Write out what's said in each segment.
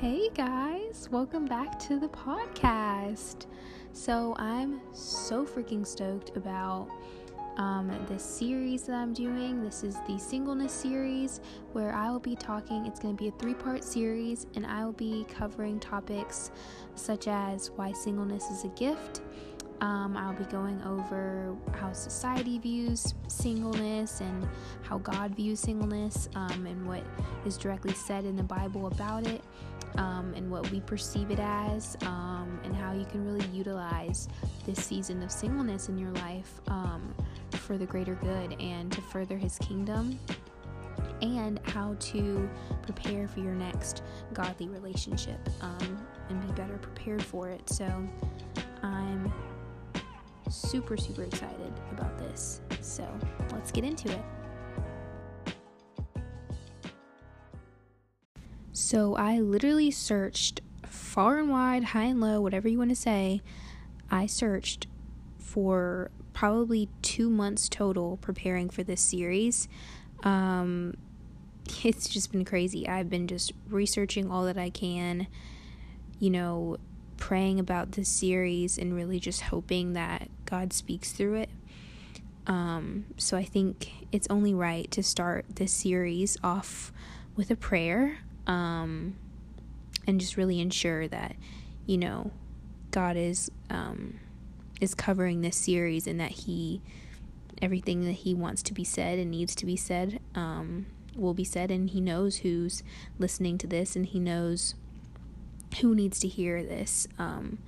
Hey guys, welcome back to the podcast. So, I'm so freaking stoked about um, this series that I'm doing. This is the singleness series where I will be talking, it's going to be a three part series, and I will be covering topics such as why singleness is a gift. Um, I'll be going over how society views singleness and how God views singleness um, and what is directly said in the Bible about it um, and what we perceive it as, um, and how you can really utilize this season of singleness in your life um, for the greater good and to further His kingdom, and how to prepare for your next godly relationship um, and be better prepared for it. So, I'm super, super excited about this. So, let's get into it. So I literally searched far and wide, high and low, whatever you want to say. I searched for probably two months total preparing for this series. Um, it's just been crazy. I've been just researching all that I can, you know, praying about this series and really just hoping that God speaks through it. Um, so I think it's only right to start this series off with a prayer um, and just really ensure that you know God is um, is covering this series and that He everything that He wants to be said and needs to be said um, will be said, and He knows who's listening to this, and He knows who needs to hear this. Um,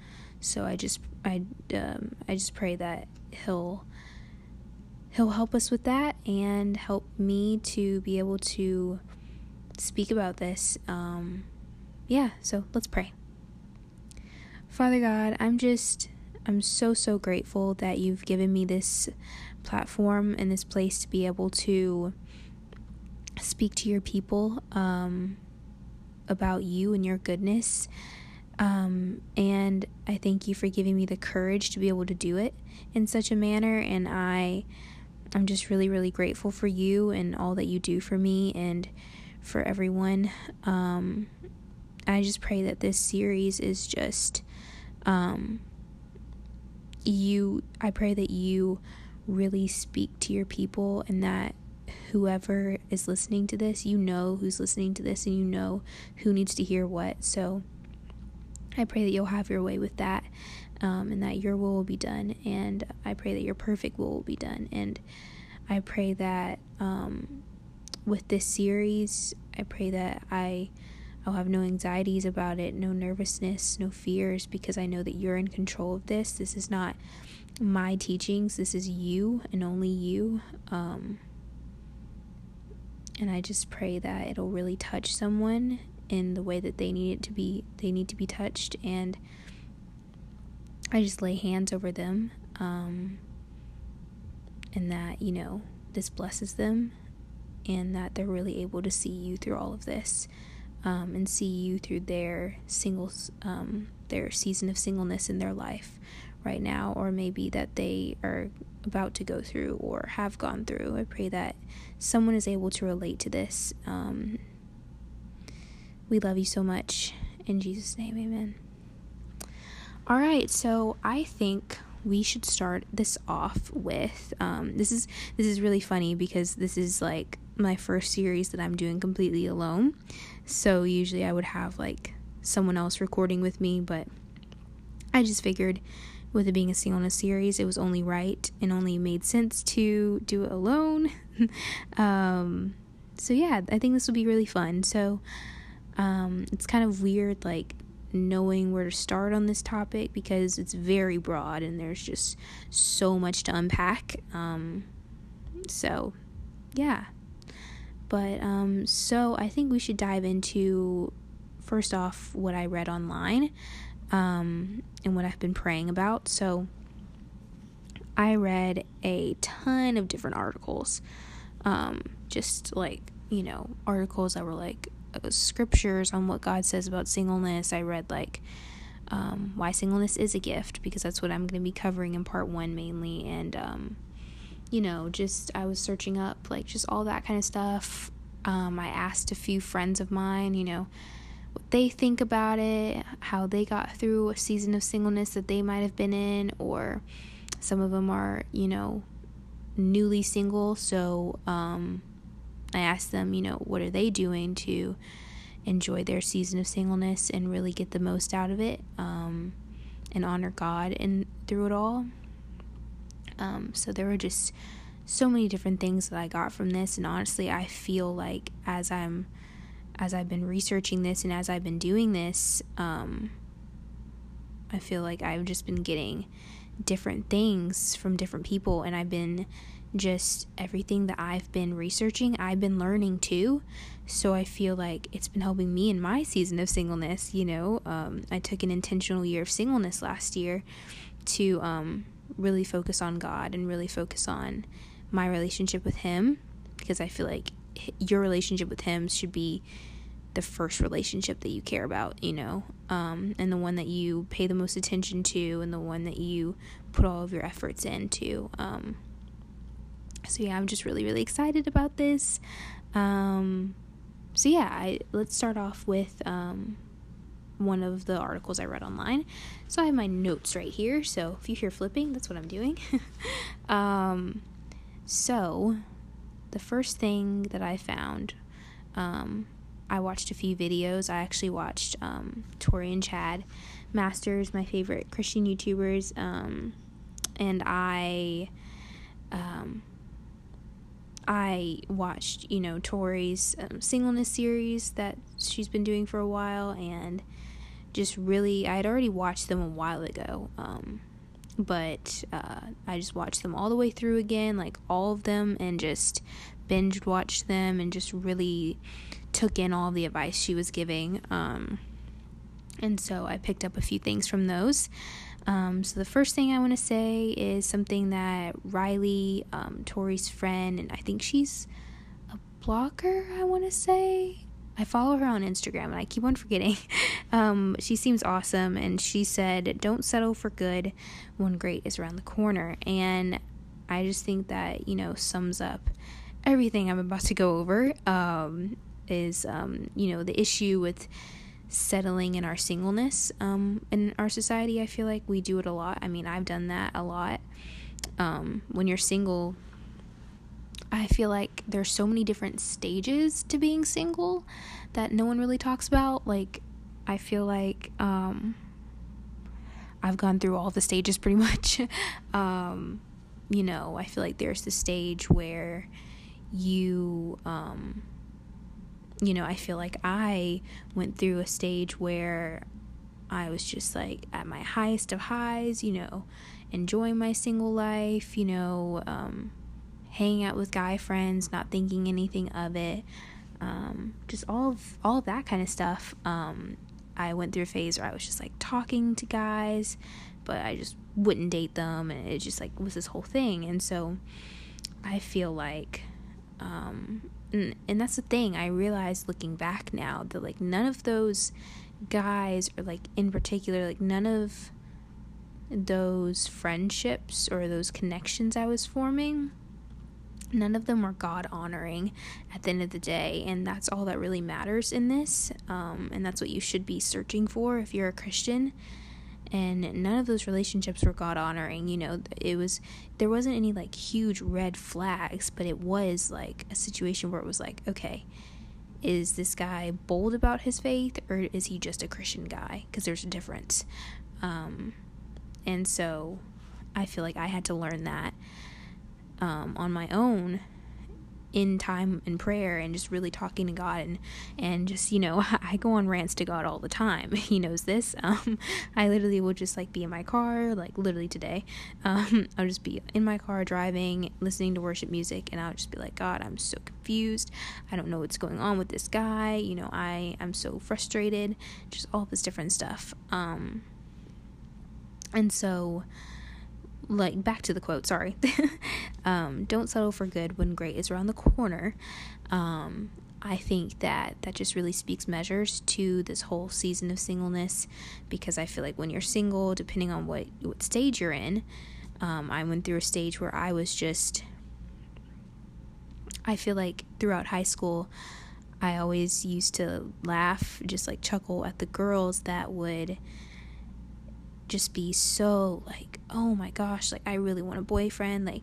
so I just I um, I just pray that He'll He'll help us with that and help me to be able to speak about this. Um, yeah, so let's pray. Father God, I'm just, I'm so, so grateful that you've given me this platform and this place to be able to speak to your people um, about you and your goodness. Um, and I thank you for giving me the courage to be able to do it in such a manner. And I, I'm just really, really grateful for you and all that you do for me. And for everyone. Um, I just pray that this series is just um, you. I pray that you really speak to your people and that whoever is listening to this, you know who's listening to this and you know who needs to hear what. So I pray that you'll have your way with that um, and that your will will be done. And I pray that your perfect will will be done. And I pray that um, with this series. I pray that I I'll have no anxieties about it, no nervousness, no fears because I know that you're in control of this. This is not my teachings. This is you and only you. Um, and I just pray that it'll really touch someone in the way that they need it to be they need to be touched and I just lay hands over them um, and that you know this blesses them and that they're really able to see you through all of this um, and see you through their singles um, their season of singleness in their life right now or maybe that they are about to go through or have gone through. I pray that someone is able to relate to this um, we love you so much in jesus name amen all right so i think we should start this off with um, this is this is really funny because this is like my first series that I'm doing completely alone. So usually I would have like someone else recording with me, but I just figured with it being a singleness series, it was only right and only made sense to do it alone. um, so yeah, I think this will be really fun. So um, it's kind of weird, like knowing where to start on this topic because it's very broad and there's just so much to unpack. Um, so yeah. But um, so I think we should dive into first off what I read online um, and what I've been praying about. So I read a ton of different articles, um, just like you know articles that were like scriptures on what God says about singleness. I read like um, why singleness is a gift because that's what I'm going to be covering in part one mainly, and um, you know, just I was searching up like just all that kind of stuff. Um, I asked a few friends of mine, you know, what they think about it, how they got through a season of singleness that they might have been in, or some of them are, you know, newly single. So um, I asked them, you know, what are they doing to enjoy their season of singleness and really get the most out of it um, and honor God and through it all. Um, so there were just so many different things that I got from this, and honestly, I feel like as I'm as I've been researching this and as I've been doing this, um, I feel like I've just been getting different things from different people, and I've been just everything that I've been researching, I've been learning too. So I feel like it's been helping me in my season of singleness. You know, um, I took an intentional year of singleness last year to um, really focus on God and really focus on my relationship with Him because I feel like your relationship with Him should be the first relationship that you care about, you know, um, and the one that you pay the most attention to, and the one that you put all of your efforts into. Um, so yeah, I'm just really really excited about this. Um, so yeah, I, let's start off with um, one of the articles I read online. So I have my notes right here. So if you hear flipping, that's what I'm doing. um, so the first thing that I found, um, I watched a few videos. I actually watched um, Tori and Chad Masters, my favorite Christian YouTubers, um, and I um, I watched, you know, Tori's um, singleness series that she's been doing for a while, and just really, I had already watched them a while ago, um, but uh, I just watched them all the way through again, like all of them, and just binge watched them, and just really took in all the advice she was giving. Um, and so I picked up a few things from those. Um, so the first thing I want to say is something that Riley, um, Tori's friend, and I think she's a blogger. I want to say I follow her on Instagram, and I keep on forgetting. um, she seems awesome, and she said, "Don't settle for good when great is around the corner." And I just think that you know sums up everything I'm about to go over. Um, is um, you know the issue with settling in our singleness um, in our society. I feel like we do it a lot. I mean, I've done that a lot. Um, when you're single, I feel like there's so many different stages to being single that no one really talks about. Like, I feel like um, I've gone through all the stages pretty much. um, you know, I feel like there's the stage where you um, you know, I feel like I went through a stage where I was just like at my highest of highs, you know, enjoying my single life, you know, um, hanging out with guy friends, not thinking anything of it, um, just all of all of that kind of stuff. Um, I went through a phase where I was just like talking to guys, but I just wouldn't date them, and it just like was this whole thing. And so I feel like um, and, and that's the thing i realized looking back now that like none of those guys or like in particular like none of those friendships or those connections i was forming none of them were god honoring at the end of the day and that's all that really matters in this um, and that's what you should be searching for if you're a christian and none of those relationships were god honoring you know it was there wasn't any like huge red flags but it was like a situation where it was like okay is this guy bold about his faith or is he just a christian guy? Because there's a difference. Um, and so i feel like i had to learn that um, on my own in time and prayer and just really talking to God and and just you know I go on rants to God all the time. He knows this. Um I literally will just like be in my car like literally today. Um I'll just be in my car driving listening to worship music and I'll just be like God I'm so confused. I don't know what's going on with this guy. You know I I'm so frustrated. Just all this different stuff. Um and so like back to the quote sorry. Um, don't settle for good when great is around the corner. Um, i think that that just really speaks measures to this whole season of singleness because i feel like when you're single depending on what what stage you're in um, i went through a stage where i was just i feel like throughout high school I always used to laugh, just like chuckle at the girls that would just be so like, oh my gosh, like I really want a boyfriend, like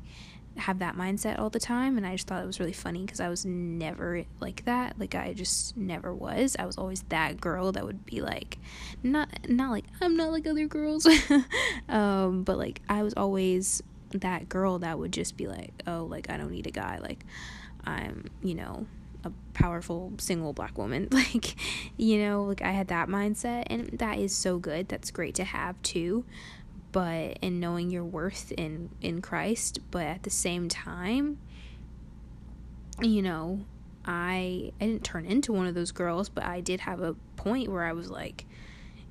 have that mindset all the time and I just thought it was really funny because I was never like that like I just never was. I was always that girl that would be like not not like I'm not like other girls. Um but like I was always that girl that would just be like oh like I don't need a guy like I'm you know a powerful single black woman. Like you know like I had that mindset and that is so good. That's great to have too but in knowing your worth in in Christ, but at the same time, you know, I I didn't turn into one of those girls, but I did have a point where I was like,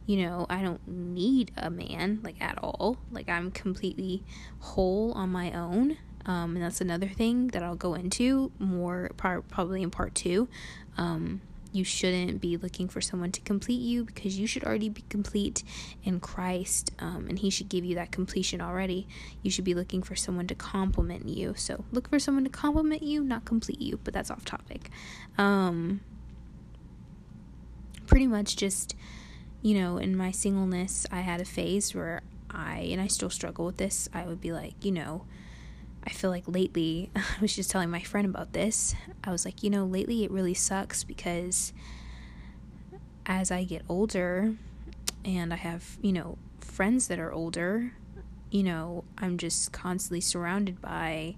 you know, I don't need a man like at all. Like I'm completely whole on my own. Um, and that's another thing that I'll go into more probably in part two. Um, you shouldn't be looking for someone to complete you because you should already be complete in Christ um, and He should give you that completion already. You should be looking for someone to complement you. So look for someone to complement you, not complete you, but that's off topic. Um, pretty much just, you know, in my singleness, I had a phase where I, and I still struggle with this, I would be like, you know, I feel like lately, I was just telling my friend about this. I was like, you know, lately it really sucks because as I get older and I have, you know, friends that are older, you know, I'm just constantly surrounded by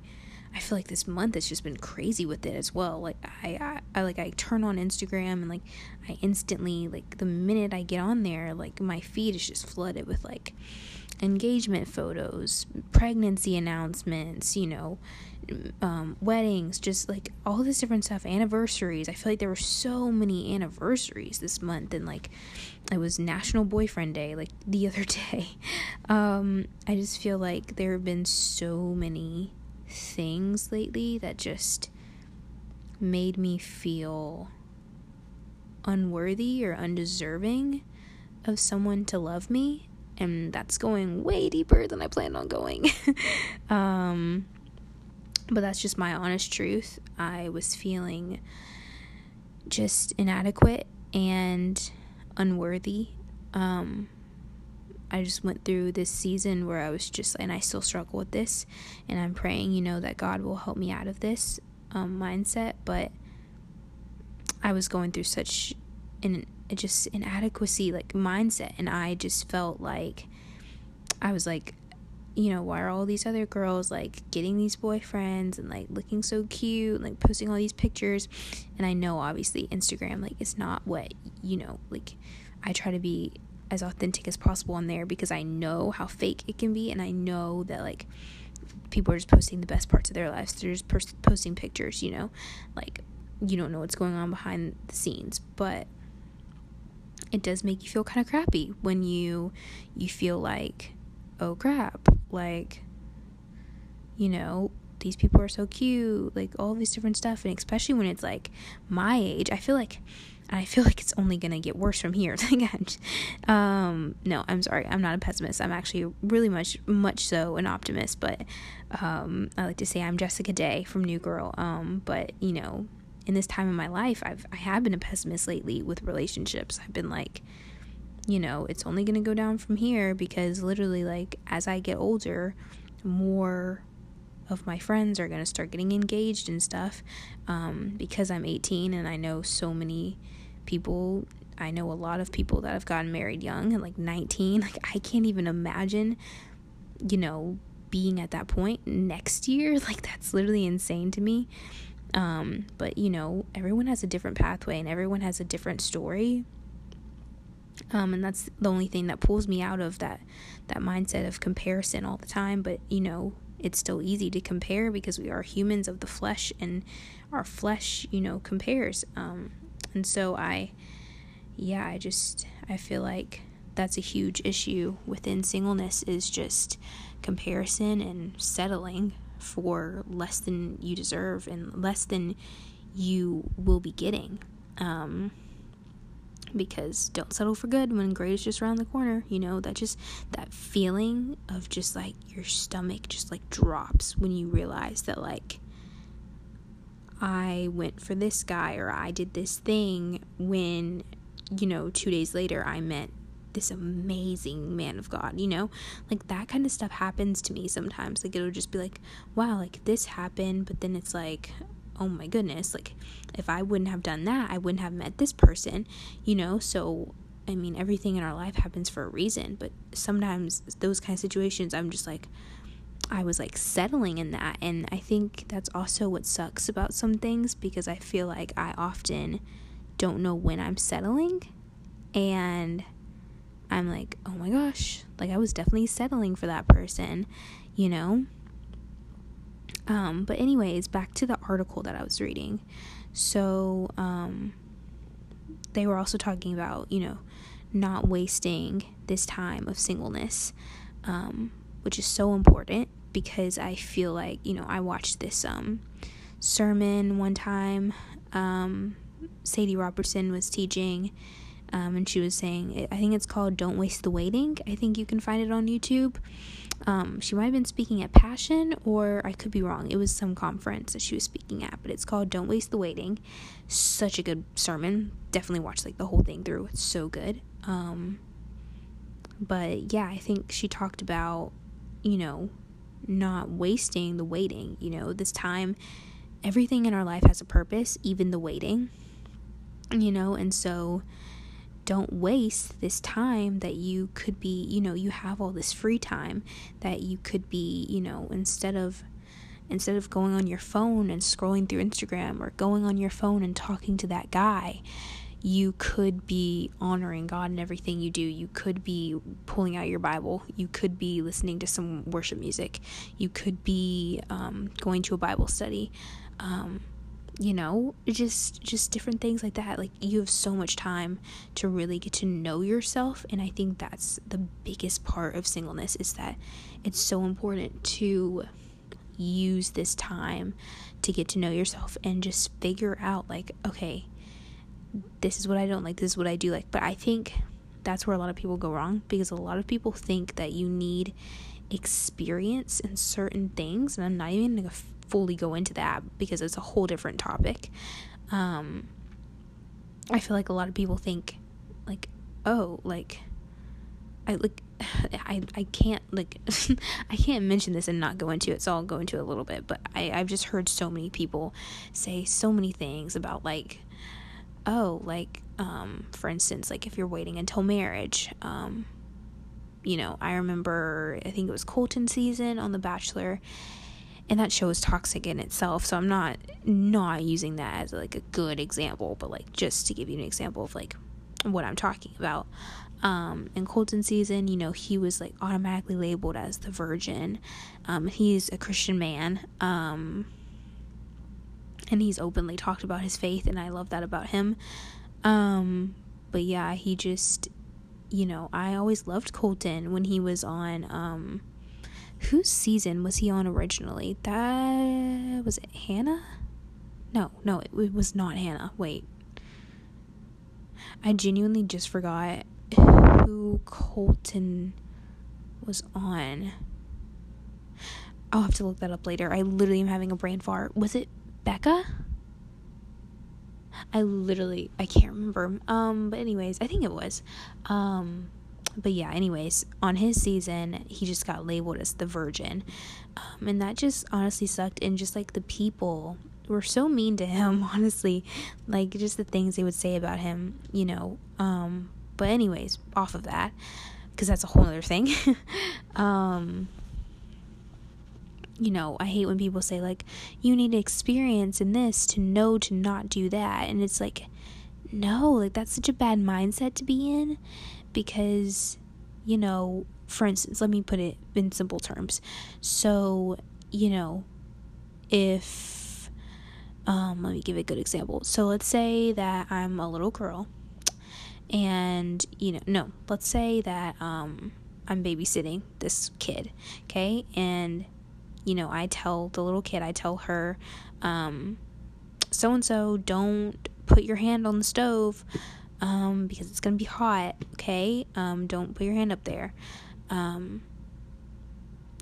I feel like this month has just been crazy with it as well. Like I, I, I like I turn on Instagram and like I instantly like the minute I get on there, like my feed is just flooded with like engagement photos, pregnancy announcements, you know, um, weddings, just like all this different stuff, anniversaries. I feel like there were so many anniversaries this month, and like it was National Boyfriend Day, like the other day. Um, I just feel like there have been so many things lately that just made me feel unworthy or undeserving of someone to love me and that's going way deeper than I planned on going. um, but that's just my honest truth. I was feeling just inadequate and unworthy. Um, I just went through this season where I was just, and I still struggle with this, and I'm praying, you know, that God will help me out of this um, mindset. But I was going through such an just inadequacy like mindset and I just felt like I was like you know why are all these other girls like getting these boyfriends and like looking so cute and, like posting all these pictures? And I know obviously Instagram like it's not what you know like I try to be as authentic as possible on there because I know how fake it can be and I know that like people are just posting the best parts of their lives. They're just pers- posting pictures you know? Like you don't know what's going on behind the scenes. But it does make you feel kind of crappy when you you feel like oh crap like you know these people are so cute like all this different stuff and especially when it's like my age i feel like I feel like it's only gonna get worse from here. um, no, I'm sorry. I'm not a pessimist. I'm actually really much, much so an optimist. But um, I like to say I'm Jessica Day from New Girl. Um, but you know, in this time of my life, I've I have been a pessimist lately with relationships. I've been like, you know, it's only to go down from here because literally like as I get older, more of my friends are to start getting engaged and stuff um, because I'm 18 and I know so many people I know a lot of people that have gotten married young and like 19 like I can't even imagine you know being at that point next year like that's literally insane to me um, but you know, everyone has a different pathway and everyone has a different story. Um, and that's the only thing that pulls me out of that that mindset of comparison all the time. But you know, it's still easy to compare because we are humans of the flesh, and our flesh, you know, compares. Um, and so I, yeah, I just I feel like that's a huge issue within singleness is just comparison and settling for less than you deserve and less than you will be getting. Um, because don't settle for good when great is just around the corner. You know, that just that feeling of just like your stomach just like drops when you realize that like I went for this guy or I did this thing when, you know, two days later I met this amazing man of God, you know? Like that kind of stuff happens to me sometimes. Like it'll just be like, wow, like this happened, but then it's like, oh my goodness, like if I wouldn't have done that, I wouldn't have met this person, you know? So, I mean, everything in our life happens for a reason, but sometimes those kind of situations, I'm just like, I was like settling in that. And I think that's also what sucks about some things because I feel like I often don't know when I'm settling. And I'm like, oh my gosh, like I was definitely settling for that person, you know? Um, but, anyways, back to the article that I was reading. So, um, they were also talking about, you know, not wasting this time of singleness, um, which is so important because I feel like, you know, I watched this um, sermon one time. Um, Sadie Robertson was teaching, um, and she was saying, I think it's called Don't Waste the Waiting. I think you can find it on YouTube. Um, she might have been speaking at Passion, or I could be wrong. It was some conference that she was speaking at, but it's called Don't Waste the Waiting. Such a good sermon. Definitely watch like the whole thing through. It's so good. Um, but yeah, I think she talked about, you know, not wasting the waiting. You know, this time, everything in our life has a purpose, even the waiting, you know, and so don't waste this time that you could be, you know, you have all this free time that you could be, you know, instead of instead of going on your phone and scrolling through Instagram or going on your phone and talking to that guy, you could be honoring God in everything you do. You could be pulling out your Bible. You could be listening to some worship music. You could be um, going to a Bible study. Um, you know just just different things like that. Like you have so much time to really get to know yourself and i think that's the biggest part of singleness is that it's so important to use this time to get to know yourself and just figure out like okay this is what i don't like this is what i do like. But i think that's where a lot of people go wrong because a lot of people think that you need experience in certain things and i'm not even gonna fully go into that because it's a whole different topic. Um, I feel like a lot of people think, like, oh, like, I like, I I can't like, I can't mention this and not go into it, so I'll go into it a little bit. But I I've just heard so many people say so many things about like, oh, like, um, for instance, like if you're waiting until marriage, um, you know, I remember I think it was Colton season on The Bachelor and that show is toxic in itself so i'm not not using that as like a good example but like just to give you an example of like what i'm talking about. Um in colton season you know he was like automatically labeled as the virgin. Um he's a christian man um and he's openly talked about his faith and i love that about him. Um but yeah he just you know i always loved colton when he was on um whose season was he on originally? That was it Hannah? No, no, it, it was not Hannah. Wait. I genuinely just forgot who Colton was on. I'll have to look that up later. I literally am having a brain fart. Was it Becca? I literally I can't remember. Um but anyways, I think it was. Um but yeah, anyways, on his season, he just got labeled as the virgin. Um, and that just honestly sucked. And just like the people were so mean to him, honestly. Like just the things they would say about him, you know. Um, but, anyways, off of that, because that's a whole other thing. um, you know, I hate when people say, like, you need experience in this to know to not do that. And it's like, no, like, that's such a bad mindset to be in because, you know, for instance, let me put it in simple terms. So, you know, if, um, let me give a good example. So let's say that I'm a little girl and, you know, no, let's say that, um, I'm babysitting this kid, okay? And, you know, I tell the little kid, I tell her, um, so and so, don't put your hand on the stove um, because it's gonna be hot. Okay, um, don't put your hand up there. Um,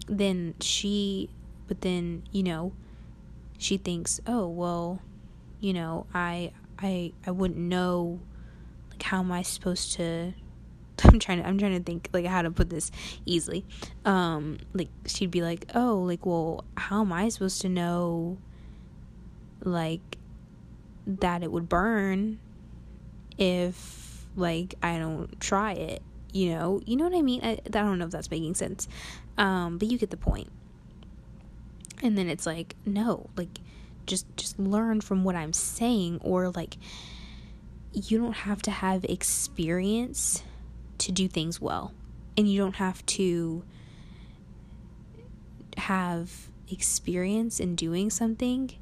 then she, but then you know, she thinks, "Oh, well, you know, I I I wouldn't know like how am I supposed to I'm trying to I'm trying to think like how to put this easily. Um like she'd be like, "Oh, like well, how am I supposed to know like that it would burn if like I don't try it?" You know, you know what I mean? I, I don't know if that's making sense. Um, but you get the point. And then it's like, no, like just just learn from what I'm saying or like you don't have to have experience to do things well. And you don't have to have experience in doing something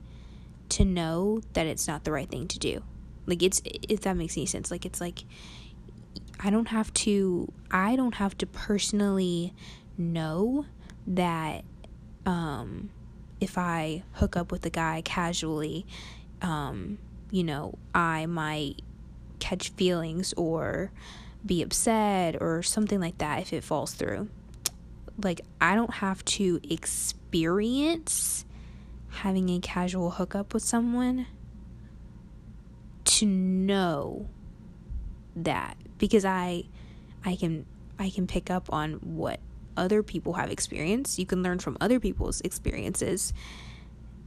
to know that it's not the right thing to do. Like it's if that makes any sense. Like it's like I don't have to I don't have to personally know that um if I hook up with a guy casually um you know, I might catch feelings or be upset or something like that if it falls through. Like, I don't have to experience having a casual hookup with someone to know that because I I can I can pick up on what other people have experienced. You can learn from other people's experiences.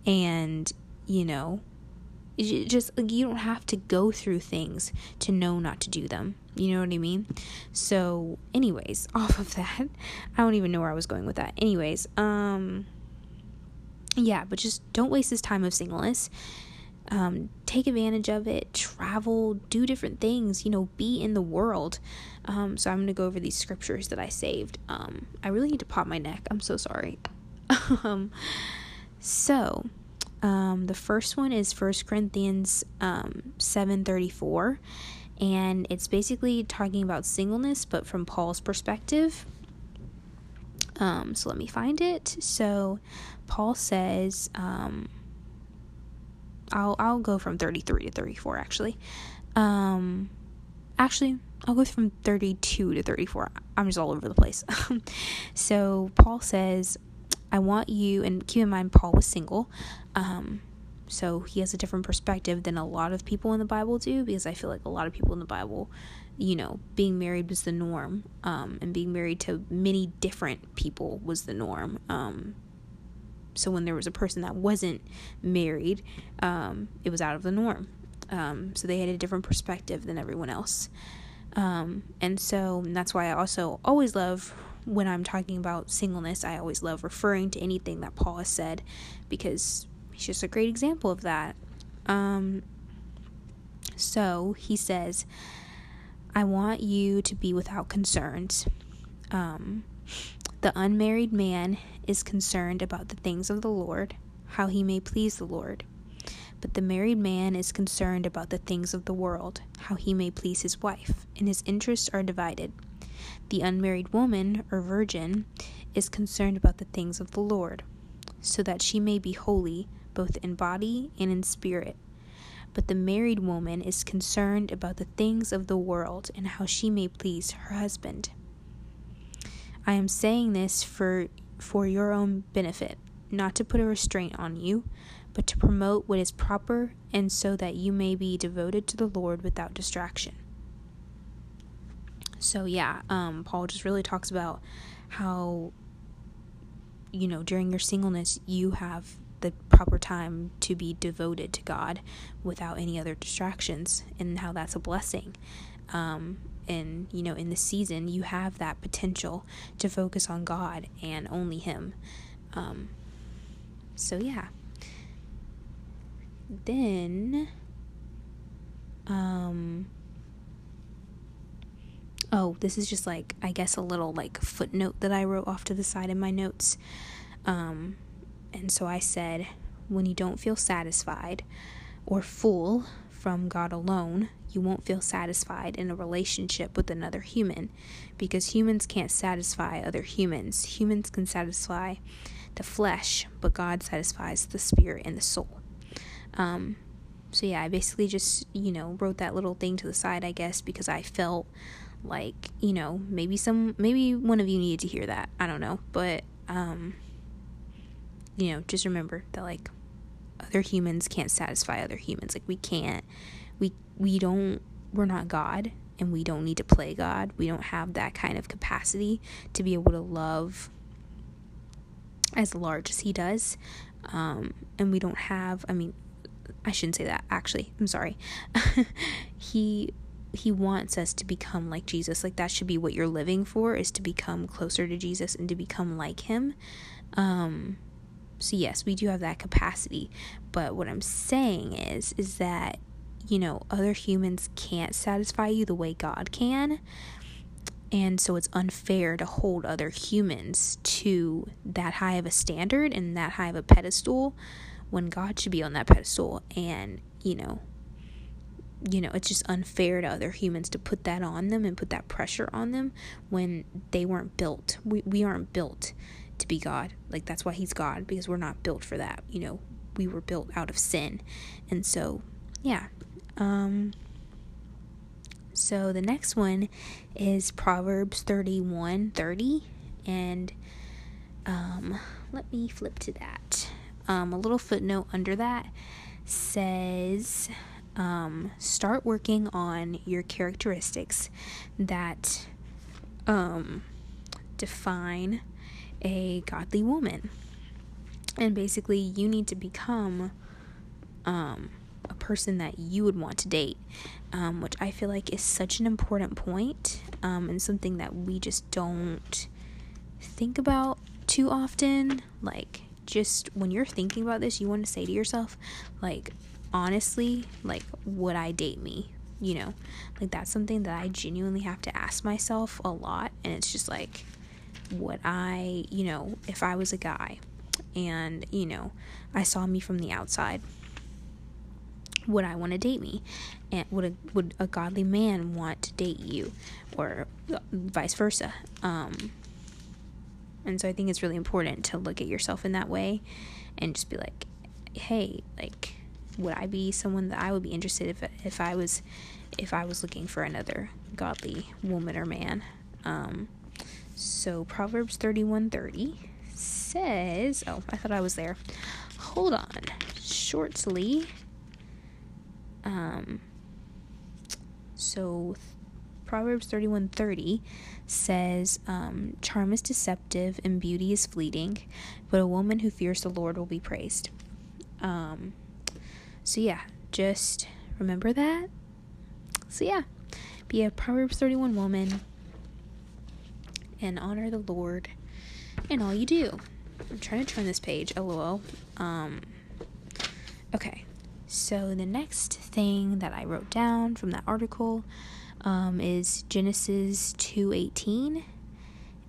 And you know just like you don't have to go through things to know not to do them. You know what i mean? So anyways off of that i don't even know where i was going with that. Anyways um yeah but just don't waste this time of singleness um, take advantage of it travel do different things you know be in the world. Um, so i'm going to go over these scriptures that i saved. Um, i really need to pop my neck. I'm so sorry. Um, so um, the first one is First Corinthians um, 7:34, and it's basically talking about singleness, but from Paul's perspective. Um, so let me find it. So Paul says, um, I'll I'll go from 33 to 34 actually. Um, actually, I'll go from 32 to 34. I'm just all over the place. so Paul says, I want you, and keep in mind, Paul was single. Um, so he has a different perspective than a lot of people in the Bible do because I feel like a lot of people in the Bible, you know, being married was the norm, um, and being married to many different people was the norm. Um, so when there was a person that wasn't married, um, it was out of the norm. Um, so they had a different perspective than everyone else. Um, and so and that's why I also always love when I'm talking about singleness, I always love referring to anything that Paul has said because he's just a great example of that. Um, so he says, I want you to be without concerns. Um, the unmarried man is concerned about the things of the Lord, how he may please the Lord. But the married man is concerned about the things of the world, how he may please his wife, and his interests are divided. The unmarried woman, or virgin, is concerned about the things of the Lord, so that she may be holy both in body and in spirit. But the married woman is concerned about the things of the world and how she may please her husband. I am saying this for for your own benefit, not to put a restraint on you, but to promote what is proper and so that you may be devoted to the Lord without distraction. So yeah, um, Paul just really talks about how you know during your singleness you have the proper time to be devoted to God without any other distractions, and how that's a blessing. Um, and you know, in the season, you have that potential to focus on God and only Him. Um, so yeah. Then, um, oh, this is just like, I guess, a little like footnote that I wrote off to the side in my notes. Um, and so I said, when you don't feel satisfied or full from God alone, you won't feel satisfied in a relationship with another human because humans can't satisfy other humans. Humans can satisfy the flesh, but God satisfies the spirit and the soul. Um, so yeah, I basically just, you know, wrote that little thing to the side, I guess, because I felt like you know maybe some maybe one of you needed to hear that i don't know but um you know just remember that like other humans can't satisfy other humans. Like we can't we we don't we're not God and we don't need to play God. We don't have that kind of capacity to be able to love as large as he does. Um, and we don't have I mean I shouldn't say that actually. I'm sorry. he he wants us to become like Jesus. Like that should be what you're living for is to become closer to Jesus and to become like him. Um so yes, we do have that capacity, but what I'm saying is is that you know, other humans can't satisfy you the way God can. And so it's unfair to hold other humans to that high of a standard and that high of a pedestal when God should be on that pedestal. And, you know, you know, it's just unfair to other humans to put that on them and put that pressure on them when they weren't built. We, we aren't built to be God. Like, that's why He's God, because we're not built for that. You know, we were built out of sin. And so, yeah. Um, so the next one is Proverbs 31 30. And um, let me flip to that. Um, a little footnote under that says um, start working on your characteristics that um, define a godly woman. And basically, you need to become um, a person that you would want to date, um, which I feel like is such an important point, um, and something that we just don't think about too often. Like, just when you're thinking about this, you want to say to yourself, like, honestly, like, would I date me? You know, like that's something that I genuinely have to ask myself a lot. And it's just like, would I, you know, if I was a guy and, you know, I saw me from the outside, would I want to date me? And would a, would a godly man want to date you? Or vice versa? Um, and so I think it's really important to look at yourself in that way and just be like, hey, like, would I be someone that I would be interested if if I was if I was looking for another godly woman or man? Um, so Proverbs thirty one thirty says, oh, I thought I was there. Hold on, shortly. Um, so Proverbs thirty one thirty says, um, Charm is deceptive and beauty is fleeting, but a woman who fears the Lord will be praised. Um, so, yeah, just remember that. So, yeah, be a Proverbs 31 woman and honor the Lord in all you do. I'm trying to turn this page, lol. Um, okay, so the next thing that I wrote down from that article um, is Genesis 2:18,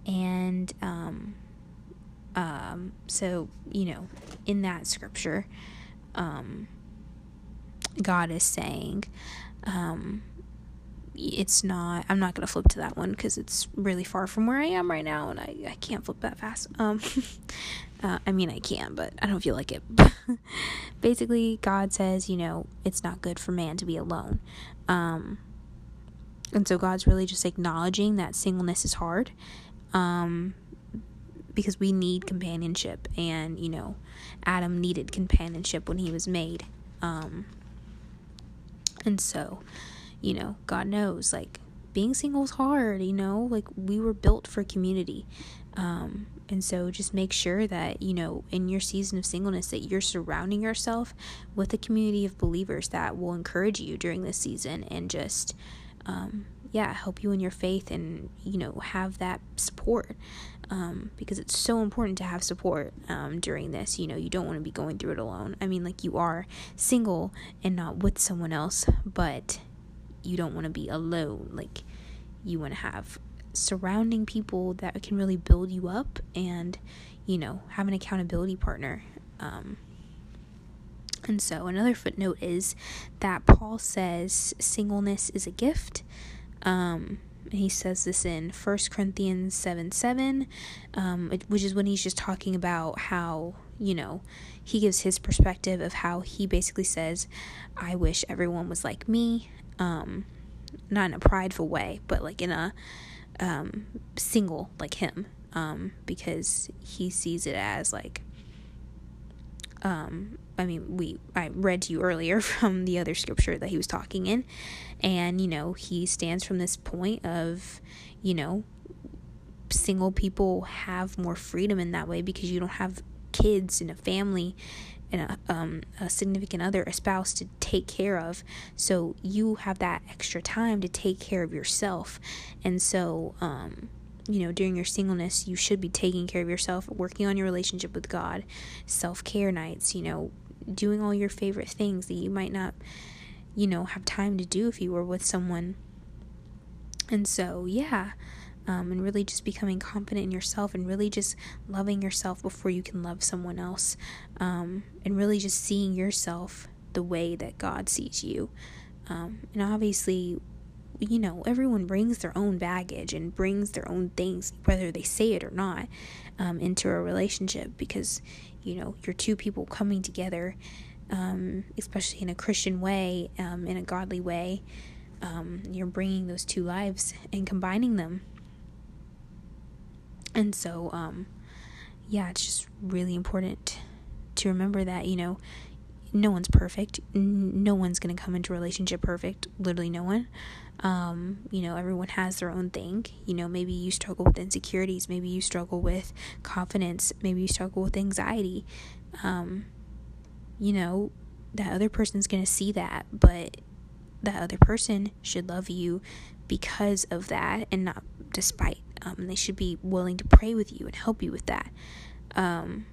and um, um, so you know, in that scripture, um, God is saying, um, it's not i'm not going to flip to that one because it's really far from where i am right now and i, I can't flip that fast. Um uh, i mean i can but i don't feel like it basically god says you know it's not good for man to be alone um and so God's really just acknowledging that singleness is hard um, because we need companionship. And, you know, Adam needed companionship when he was made. Um, and so, you know, God knows, like, being single is hard, you know, like, we were built for community. Um, and so just make sure that, you know, in your season of singleness, that you're surrounding yourself with a community of believers that will encourage you during this season and just, um, yeah, help you in your faith and, you know, have that support. Um, because it's so important to have support um, during this. You know, you don't want to be going through it alone. I mean, like, you are single and not with someone else, but you don't want to be alone. Like, you want to have surrounding people that can really build you up and, you know, have an accountability partner. Um, and so, another footnote is that Paul says singleness is a gift. Um, he says this in 1 Corinthians 7 7, um, which is when he's just talking about how, you know, he gives his perspective of how he basically says, I wish everyone was like me. Um, not in a prideful way, but like in a um, single like him. Um, because he sees it as like um, I mean, we I read to you earlier from the other scripture that he was talking in, and you know he stands from this point of, you know, single people have more freedom in that way because you don't have kids and a family and a, um, a significant other, a spouse to take care of. So you have that extra time to take care of yourself, and so um, you know, during your singleness, you should be taking care of yourself, working on your relationship with God, self care nights, you know, doing all your favorite things that you might not, you know, have time to do if you were with someone. And so, yeah, um, and really just becoming confident in yourself and really just loving yourself before you can love someone else. Um, and really just seeing yourself the way that God sees you. Um, and obviously, you know, everyone brings their own baggage and brings their own things, whether they say it or not, um, into a relationship because, you know, you're two people coming together, um, especially in a Christian way, um, in a godly way. Um, you're bringing those two lives and combining them. And so, um, yeah, it's just really important to remember that, you know, no one's perfect. No one's going to come into a relationship perfect. Literally, no one. Um, you know, everyone has their own thing. You know, maybe you struggle with insecurities, maybe you struggle with confidence, maybe you struggle with anxiety. Um, you know, that other person's going to see that, but that other person should love you because of that and not despite. Um, they should be willing to pray with you and help you with that. Um,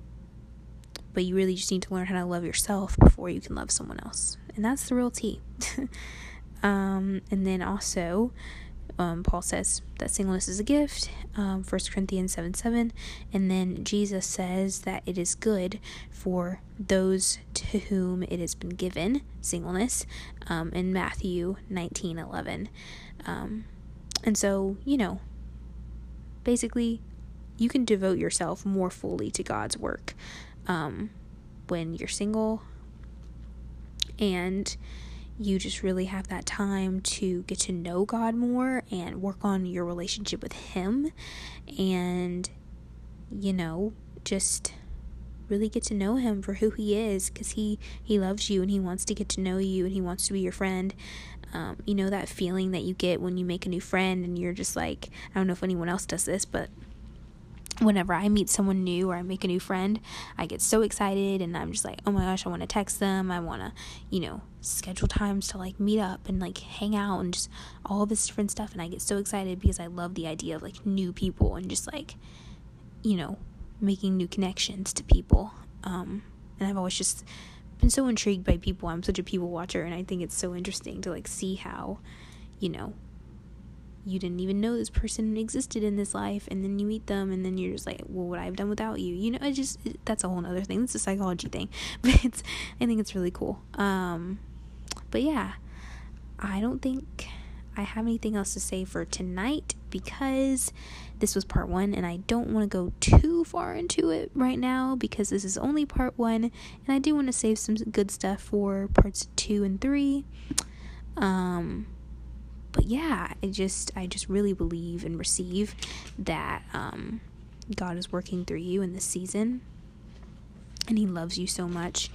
but you really just need to learn how to love yourself before you can love someone else. And that's the real tea. Um, and then also, um, Paul says that singleness is a gift, um, 1 Corinthians 7 7. And then Jesus says that it is good for those to whom it has been given, singleness, um, in Matthew 19 11. Um, and so, you know, basically, you can devote yourself more fully to God's work um, when you're single. And you just really have that time to get to know God more and work on your relationship with Him and, you know, just really get to know him for who he is because he he loves you and he wants to get to know you and he wants to be your friend um, you know that feeling that you get when you make a new friend and you're just like i don't know if anyone else does this but whenever I meet someone new or I make a new friend, I get so excited and I'm just like, oh my gosh, I want to text them. I want to, you know, schedule times to like meet up and like hang out and just all this different stuff. And I get so excited because I love the idea of like new people and just like, you know, making new connections to people. Um, and I've always just been so intrigued by people. I'm such a people watcher and I think it's so interesting to like see how, you know, you didn't even know this person existed in this life and then you meet them and then you're just like well what i've done without you? You know it just it, that's a whole other thing. It's a psychology thing but it's i think it's really cool. Um but yeah i don't think i have anything else to say for tonight because this was part one and i don't want to go too far into it right now because this is only part one and i do want to save some good stuff for parts two and three. Um but yeah, I just I just really believe and receive that um, God is working through you in this season, and He loves you so much,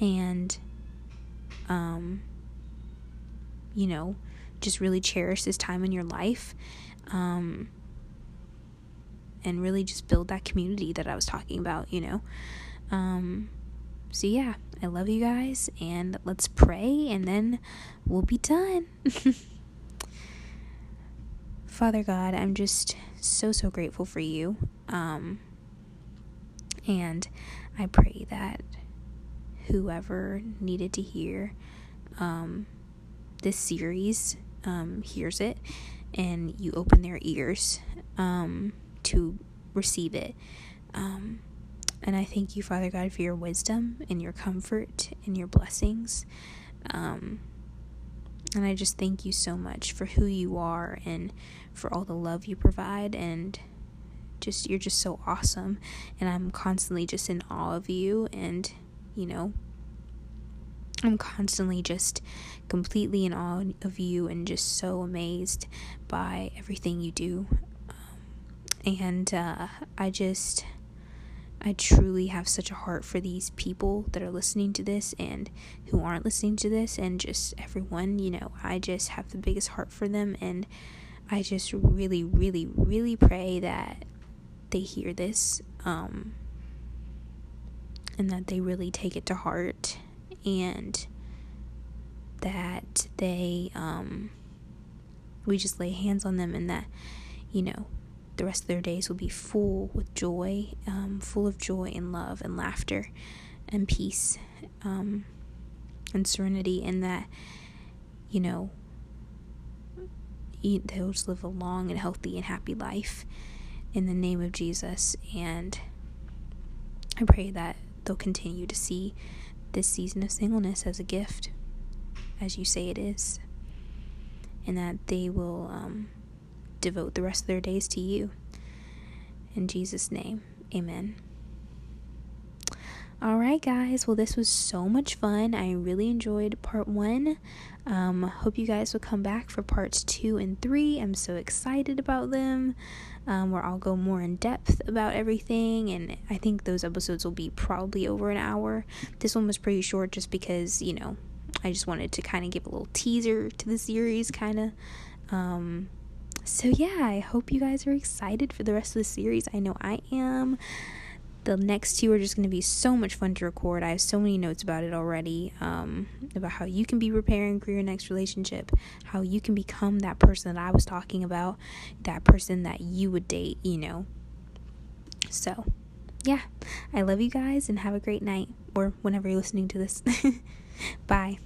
and um, you know, just really cherish this time in your life, um, and really just build that community that I was talking about. You know, um, so yeah, I love you guys, and let's pray, and then we'll be done. Father God, I'm just so, so grateful for you. Um, and I pray that whoever needed to hear um, this series um, hears it and you open their ears um, to receive it. Um, and I thank you, Father God, for your wisdom and your comfort and your blessings. Um, and I just thank you so much for who you are and for all the love you provide and just you're just so awesome and I'm constantly just in awe of you and you know I'm constantly just completely in awe of you and just so amazed by everything you do um, and uh, I just I truly have such a heart for these people that are listening to this and who aren't listening to this, and just everyone. You know, I just have the biggest heart for them, and I just really, really, really pray that they hear this um, and that they really take it to heart and that they um, we just lay hands on them and that you know the rest of their days will be full with joy, um, full of joy and love and laughter and peace um, and serenity, and that, you know, they'll just live a long and healthy and happy life in the name of Jesus. And I pray that they'll continue to see this season of singleness as a gift, as you say it is, and that they will. Um, devote the rest of their days to you. In Jesus' name, amen. All right, guys. Well, this was so much fun. I really enjoyed part one. Um, hope you guys will come back for parts two and three. I'm so excited about them. Um, where I'll go more in depth about everything, and I think those episodes will be probably over an hour. This one was pretty short just because, you know, I just wanted to kind of give a little teaser to the series, kind of. Um, so, yeah, I hope you guys are excited for the rest of the series. I know I am. The next two are just going to be so much fun to record. I have so many notes about it already um, about how you can be preparing for your next relationship, how you can become that person that I was talking about, that person that you would date, you know. So, yeah, I love you guys and have a great night or whenever you're listening to this. Bye.